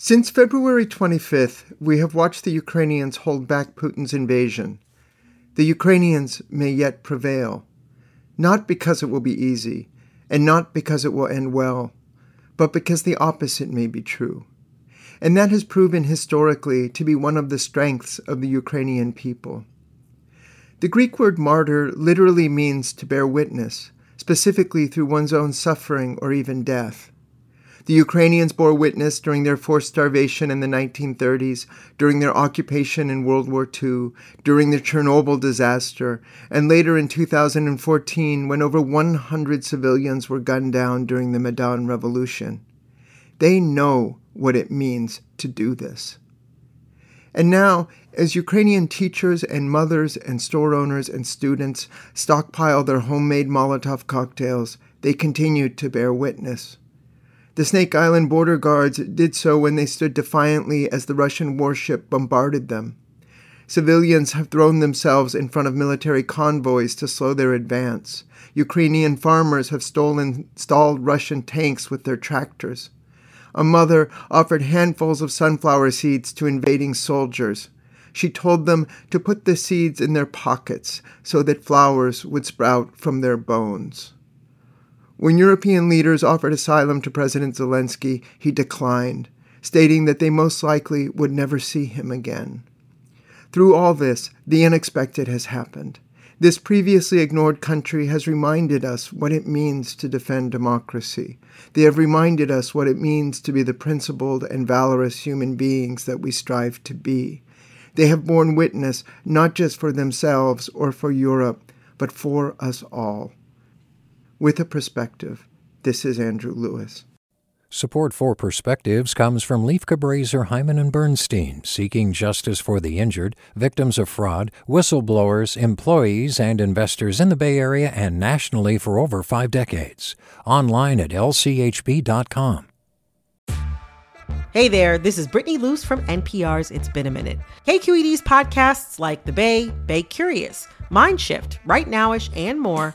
Since February 25th, we have watched the Ukrainians hold back Putin's invasion. The Ukrainians may yet prevail, not because it will be easy, and not because it will end well, but because the opposite may be true. And that has proven historically to be one of the strengths of the Ukrainian people. The Greek word martyr literally means to bear witness, specifically through one's own suffering or even death. The Ukrainians bore witness during their forced starvation in the 1930s, during their occupation in World War II, during the Chernobyl disaster, and later in 2014 when over 100 civilians were gunned down during the Maidan Revolution. They know what it means to do this. And now, as Ukrainian teachers and mothers and store owners and students stockpile their homemade Molotov cocktails, they continue to bear witness. The Snake Island border guards did so when they stood defiantly as the Russian warship bombarded them. Civilians have thrown themselves in front of military convoys to slow their advance. Ukrainian farmers have stolen stalled Russian tanks with their tractors. A mother offered handfuls of sunflower seeds to invading soldiers. She told them to put the seeds in their pockets so that flowers would sprout from their bones. When European leaders offered asylum to President Zelensky, he declined, stating that they most likely would never see him again. Through all this, the unexpected has happened. This previously ignored country has reminded us what it means to defend democracy. They have reminded us what it means to be the principled and valorous human beings that we strive to be. They have borne witness not just for themselves or for Europe, but for us all with a perspective. This is Andrew Lewis. Support for Perspectives comes from Lieff Cabraser, Heimann and Bernstein, seeking justice for the injured, victims of fraud, whistleblowers, employees, and investors in the Bay Area and nationally for over five decades. Online at lchb.com. Hey there, this is Brittany Luse from NPR's It's Been a Minute. KQED's podcasts like The Bay, Bay Curious, Mindshift, Right Nowish, and more